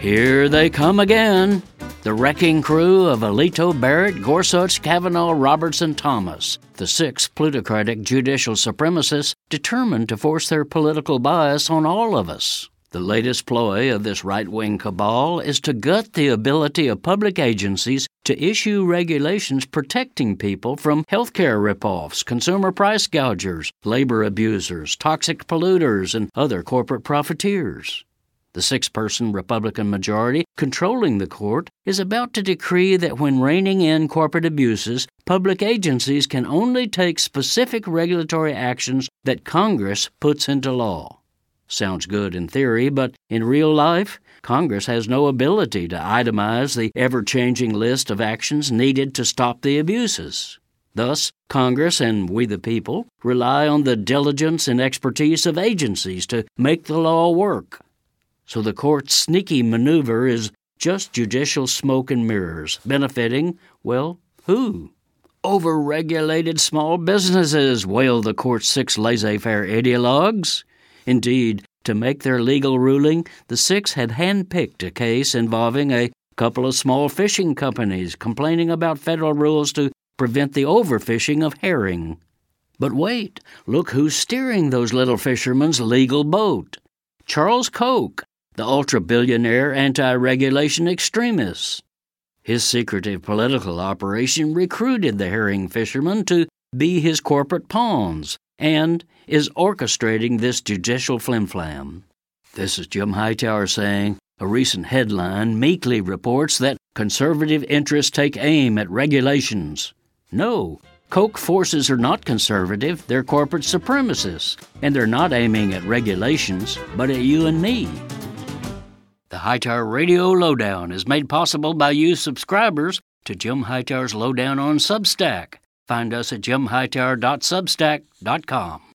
Here they come again. The wrecking crew of Alito, Barrett, Gorsuch, Kavanaugh, Roberts and, Thomas, the six plutocratic judicial supremacists determined to force their political bias on all of us. The latest ploy of this right wing cabal is to gut the ability of public agencies to issue regulations protecting people from healthcare ripoffs, consumer price gougers, labor abusers, toxic polluters, and other corporate profiteers. The six person Republican majority controlling the court is about to decree that when reining in corporate abuses, public agencies can only take specific regulatory actions that Congress puts into law. Sounds good in theory, but in real life, Congress has no ability to itemize the ever changing list of actions needed to stop the abuses. Thus, Congress and we the people rely on the diligence and expertise of agencies to make the law work. So the court's sneaky maneuver is just judicial smoke and mirrors, benefiting, well, who? Overregulated small businesses, wail the court's six laissez faire ideologues. Indeed, to make their legal ruling, the six had handpicked a case involving a couple of small fishing companies complaining about federal rules to prevent the overfishing of herring. But wait, look who's steering those little fishermen's legal boat. Charles Koch, the ultra billionaire anti regulation extremist. His secretive political operation recruited the herring fishermen to be his corporate pawns and is orchestrating this judicial flimflam. This is Jim Hightower saying a recent headline meekly reports that conservative interests take aim at regulations. No, Koch forces are not conservative, they're corporate supremacists, and they're not aiming at regulations, but at you and me. The Hightower Radio Lowdown is made possible by you subscribers to Jim Hightower's Lowdown on Substack. Find us at jimhightower.substack.com.